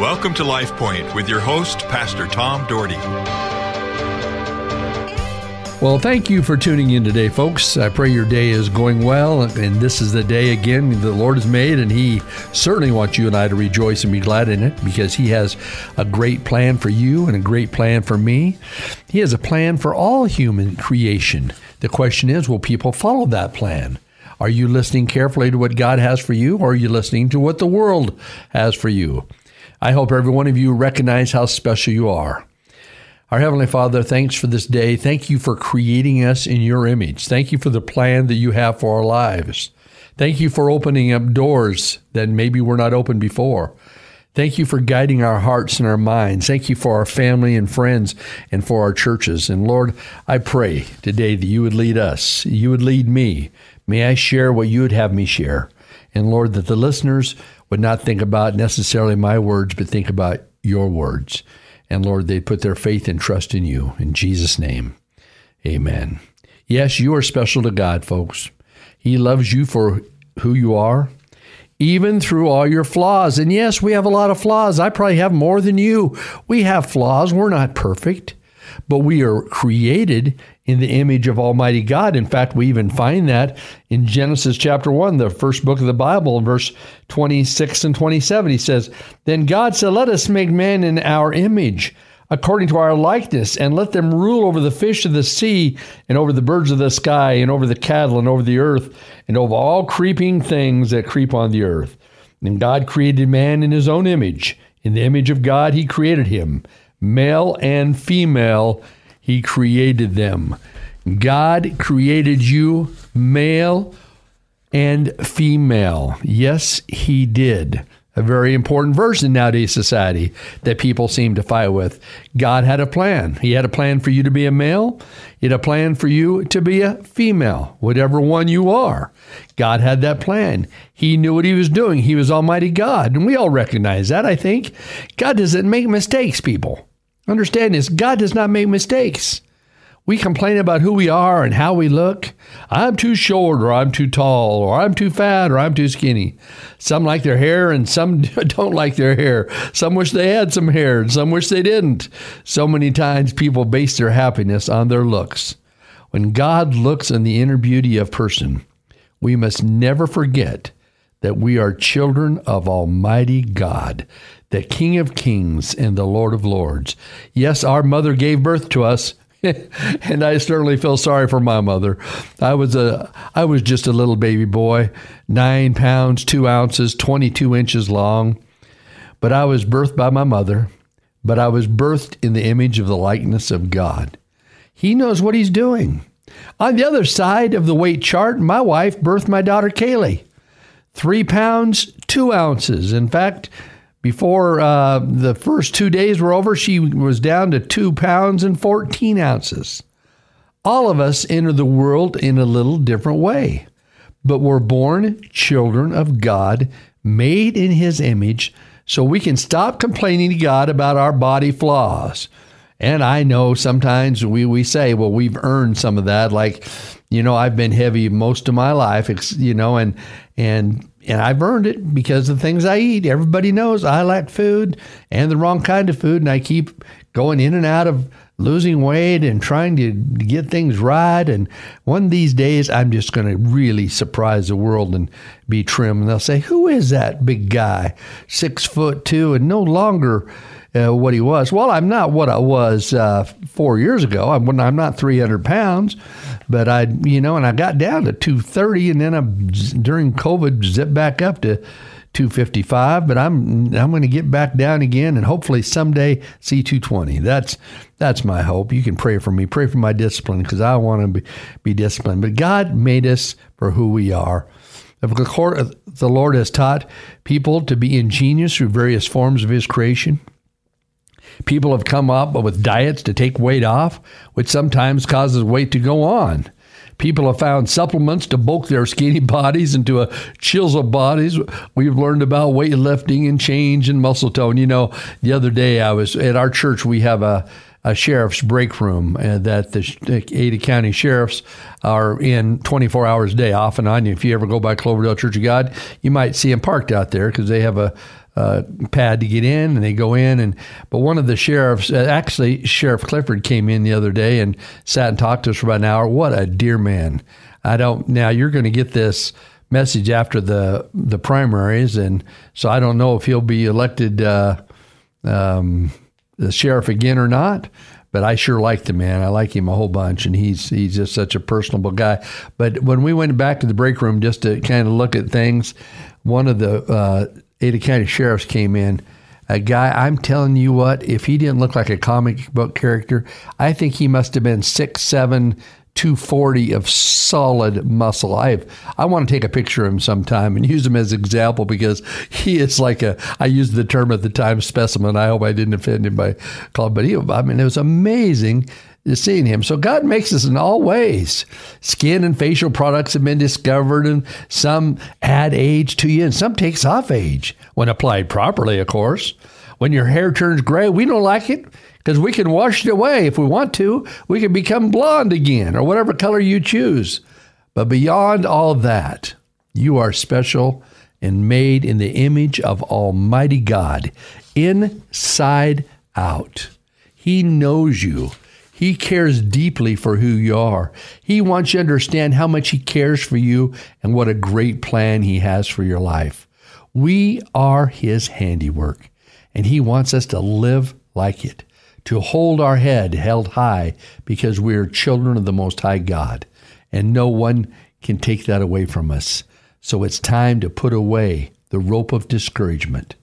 Welcome to Life Point with your host, Pastor Tom Dougherty. Well, thank you for tuning in today, folks. I pray your day is going well, and this is the day again the Lord has made, and He certainly wants you and I to rejoice and be glad in it because He has a great plan for you and a great plan for me. He has a plan for all human creation. The question is, will people follow that plan? Are you listening carefully to what God has for you, or are you listening to what the world has for you? I hope every one of you recognize how special you are. Our Heavenly Father, thanks for this day. Thank you for creating us in your image. Thank you for the plan that you have for our lives. Thank you for opening up doors that maybe were not open before. Thank you for guiding our hearts and our minds. Thank you for our family and friends and for our churches. And Lord, I pray today that you would lead us, you would lead me. May I share what you would have me share. And Lord, that the listeners would not think about necessarily my words, but think about your words. And Lord, they put their faith and trust in you. In Jesus' name, amen. Yes, you are special to God, folks. He loves you for who you are, even through all your flaws. And yes, we have a lot of flaws. I probably have more than you. We have flaws. We're not perfect, but we are created in the image of Almighty God. In fact, we even find that in Genesis chapter 1, the first book of the Bible, verse 26 and 27. He says, Then God said, Let us make man in our image, according to our likeness, and let them rule over the fish of the sea, and over the birds of the sky, and over the cattle, and over the earth, and over all creeping things that creep on the earth. And God created man in his own image. In the image of God, he created him. Male and female, he created them. God created you male and female. Yes, He did. A very important verse in nowadays society that people seem to fight with. God had a plan. He had a plan for you to be a male. He had a plan for you to be a female, whatever one you are. God had that plan. He knew what he was doing. He was Almighty God. And we all recognize that, I think. God doesn't make mistakes, people. Understand this God does not make mistakes. We complain about who we are and how we look. I'm too short, or I'm too tall, or I'm too fat, or I'm too skinny. Some like their hair, and some don't like their hair. Some wish they had some hair, and some wish they didn't. So many times people base their happiness on their looks. When God looks on the inner beauty of person, we must never forget that we are children of Almighty God, the King of Kings and the Lord of Lords. Yes, our mother gave birth to us and I certainly feel sorry for my mother. I was a I was just a little baby boy, nine pounds two ounces, twenty two inches long. But I was birthed by my mother. But I was birthed in the image of the likeness of God. He knows what he's doing. On the other side of the weight chart, my wife birthed my daughter Kaylee. Three pounds, two ounces. In fact, before uh, the first two days were over, she was down to two pounds and 14 ounces. All of us enter the world in a little different way, but we're born children of God, made in His image, so we can stop complaining to God about our body flaws. And I know sometimes we, we say, well, we've earned some of that. Like, you know, I've been heavy most of my life, you know, and, and and I've earned it because of the things I eat. Everybody knows I lack food and the wrong kind of food, and I keep going in and out of losing weight and trying to get things right. And one of these days, I'm just going to really surprise the world and be trim. And they'll say, "Who is that big guy, six foot two, and no longer?" Uh, what he was. Well, I'm not what I was uh, four years ago. I'm, I'm not 300 pounds, but I, you know, and I got down to 230, and then I, during COVID, zipped back up to 255. But I'm I'm going to get back down again, and hopefully someday see 220. That's that's my hope. You can pray for me, pray for my discipline, because I want to be, be disciplined. But God made us for who we are. The Lord has taught people to be ingenious through various forms of His creation. People have come up with diets to take weight off, which sometimes causes weight to go on. People have found supplements to bulk their skinny bodies into a chiseled bodies. We've learned about weightlifting and change and muscle tone. You know, the other day I was at our church. We have a a sheriff's break room uh, that the Ada County sheriffs are in 24 hours a day, off and on. If you ever go by Cloverdale Church of God, you might see them parked out there because they have a uh, pad to get in, and they go in. And but one of the sheriffs, uh, actually Sheriff Clifford, came in the other day and sat and talked to us for about an hour. What a dear man! I don't. Now you're going to get this message after the the primaries, and so I don't know if he'll be elected uh, um, the sheriff again or not. But I sure like the man. I like him a whole bunch, and he's he's just such a personable guy. But when we went back to the break room just to kind of look at things, one of the uh, Ada County sheriffs came in. A guy, I'm telling you what, if he didn't look like a comic book character, I think he must have been six, seven, 240 of solid muscle. I I want to take a picture of him sometime and use him as an example because he is like a I used the term at the time specimen. I hope I didn't offend him by calling, but he I mean it was amazing seeing him. So God makes us in all ways. Skin and facial products have been discovered, and some add age to you, and some takes off age when applied properly, of course. When your hair turns gray, we don't like it because we can wash it away if we want to. We can become blonde again or whatever color you choose. But beyond all that, you are special and made in the image of Almighty God, inside out. He knows you. He cares deeply for who you are. He wants you to understand how much He cares for you and what a great plan He has for your life. We are His handiwork, and He wants us to live like it, to hold our head held high because we are children of the Most High God, and no one can take that away from us. So it's time to put away the rope of discouragement.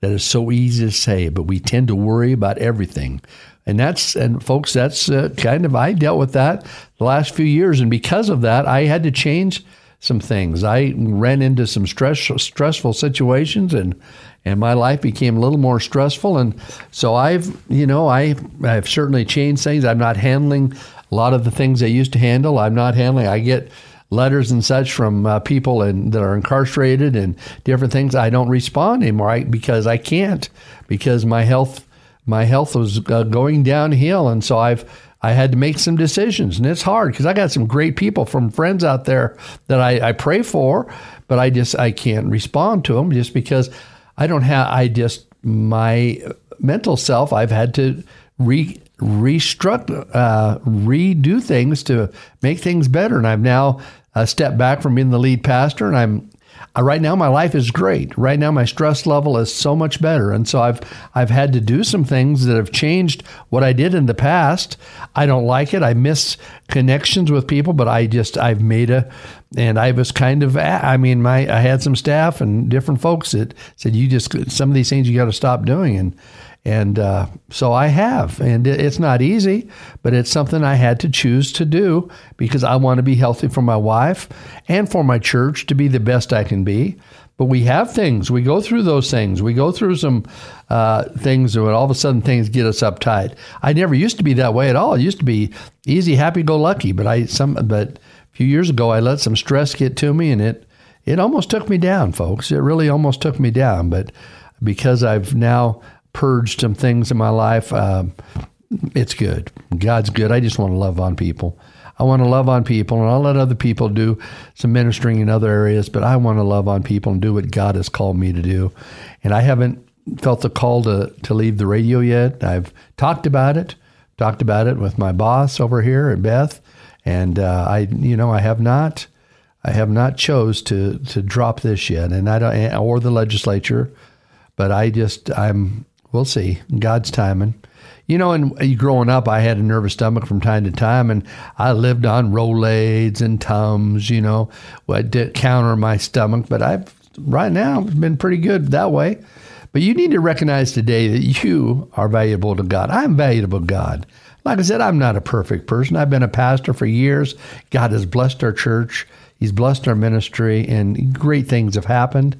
That is so easy to say, but we tend to worry about everything. And that's and folks, that's uh, kind of I dealt with that the last few years, and because of that, I had to change some things. I ran into some stress stressful situations, and and my life became a little more stressful. And so I've you know I I've certainly changed things. I'm not handling a lot of the things I used to handle. I'm not handling. I get letters and such from uh, people and that are incarcerated and different things. I don't respond anymore I, because I can't because my health my health was uh, going downhill, and so I've I had to make some decisions, and it's hard because I got some great people from friends out there that I, I pray for, but I just I can't respond to them just because I don't have I just my mental self I've had to re restruct uh, redo things to make things better, and I've now uh, stepped back from being the lead pastor, and I'm uh, right now my life is great. Right now my stress level is so much better, and so I've I've had to do some things that have changed what I did in the past. I don't like it. I miss connections with people, but I just I've made a and I was kind of I mean my I had some staff and different folks that said you just some of these things you got to stop doing and and uh, so I have, and it's not easy, but it's something I had to choose to do because I want to be healthy for my wife and for my church to be the best I can be. But we have things. We go through those things. We go through some uh, things where all of a sudden things get us uptight. I never used to be that way at all. I used to be easy, happy, go lucky. But I some but a few years ago I let some stress get to me, and it it almost took me down, folks. It really almost took me down. But because I've now purged some things in my life. Um, it's good. God's good. I just want to love on people. I want to love on people, and I'll let other people do some ministering in other areas, but I want to love on people and do what God has called me to do. And I haven't felt the call to, to leave the radio yet. I've talked about it, talked about it with my boss over here at Beth, and uh, I, you know, I have not, I have not chose to to drop this yet, and I don't, or the legislature, but I just, I'm we'll see. God's timing. You know, and uh, growing up, I had a nervous stomach from time to time, and I lived on Rolaids and Tums, you know, to counter my stomach. But I've right now been pretty good that way. But you need to recognize today that you are valuable to God. I'm valuable to God. Like I said, I'm not a perfect person. I've been a pastor for years. God has blessed our church. He's blessed our ministry, and great things have happened.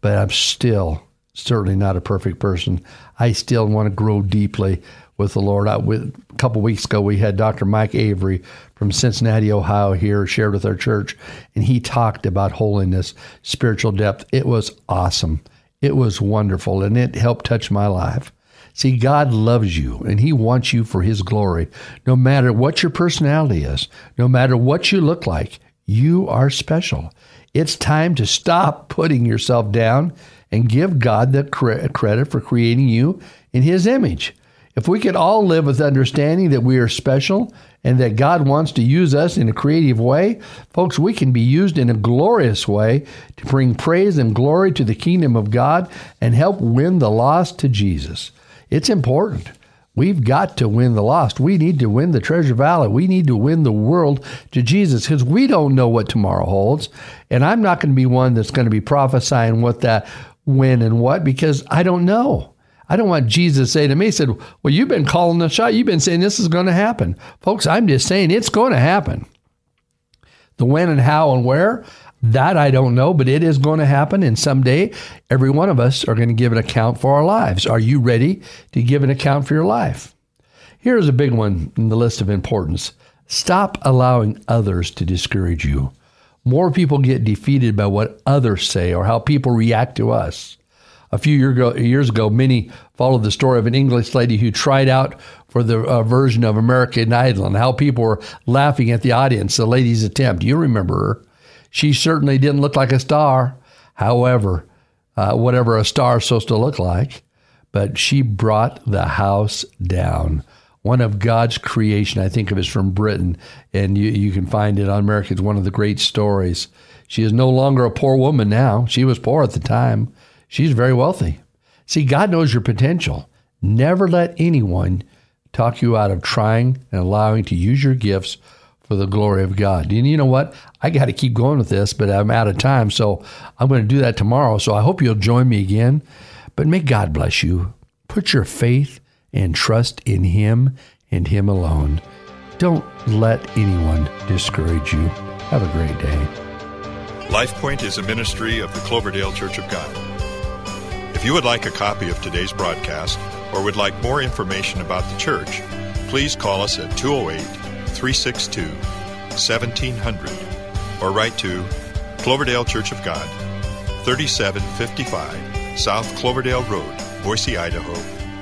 But I'm still certainly not a perfect person. I still want to grow deeply with the Lord. I, with, a couple weeks ago, we had Dr. Mike Avery from Cincinnati, Ohio, here shared with our church, and he talked about holiness, spiritual depth. It was awesome. It was wonderful, and it helped touch my life. See, God loves you and He wants you for His glory. No matter what your personality is, no matter what you look like, you are special. It's time to stop putting yourself down and give God the credit for creating you in His image. If we could all live with understanding that we are special and that God wants to use us in a creative way, folks, we can be used in a glorious way to bring praise and glory to the kingdom of God and help win the lost to Jesus. It's important. We've got to win the lost. We need to win the Treasure Valley. We need to win the world to Jesus because we don't know what tomorrow holds. And I'm not going to be one that's going to be prophesying what that when and what because I don't know. I don't want Jesus to say to me, he said, Well, you've been calling the shot. You've been saying this is going to happen. Folks, I'm just saying it's going to happen. The when and how and where, that I don't know, but it is going to happen. And someday, every one of us are going to give an account for our lives. Are you ready to give an account for your life? Here's a big one in the list of importance stop allowing others to discourage you. More people get defeated by what others say or how people react to us a few year ago, years ago, many followed the story of an English lady who tried out for the uh, version of American Idol and how people were laughing at the audience, the lady's attempt. You remember her. She certainly didn't look like a star. However, uh, whatever a star is supposed to look like, but she brought the house down. One of God's creation, I think of is from Britain, and you, you can find it on America. It's one of the great stories. She is no longer a poor woman now. She was poor at the time She's very wealthy. See, God knows your potential. Never let anyone talk you out of trying and allowing to use your gifts for the glory of God. And you know what? I got to keep going with this, but I'm out of time. So I'm going to do that tomorrow. So I hope you'll join me again. But may God bless you. Put your faith and trust in Him and Him alone. Don't let anyone discourage you. Have a great day. LifePoint is a ministry of the Cloverdale Church of God. If you would like a copy of today's broadcast or would like more information about the church, please call us at 208 362 1700 or write to Cloverdale Church of God, 3755 South Cloverdale Road, Boise, Idaho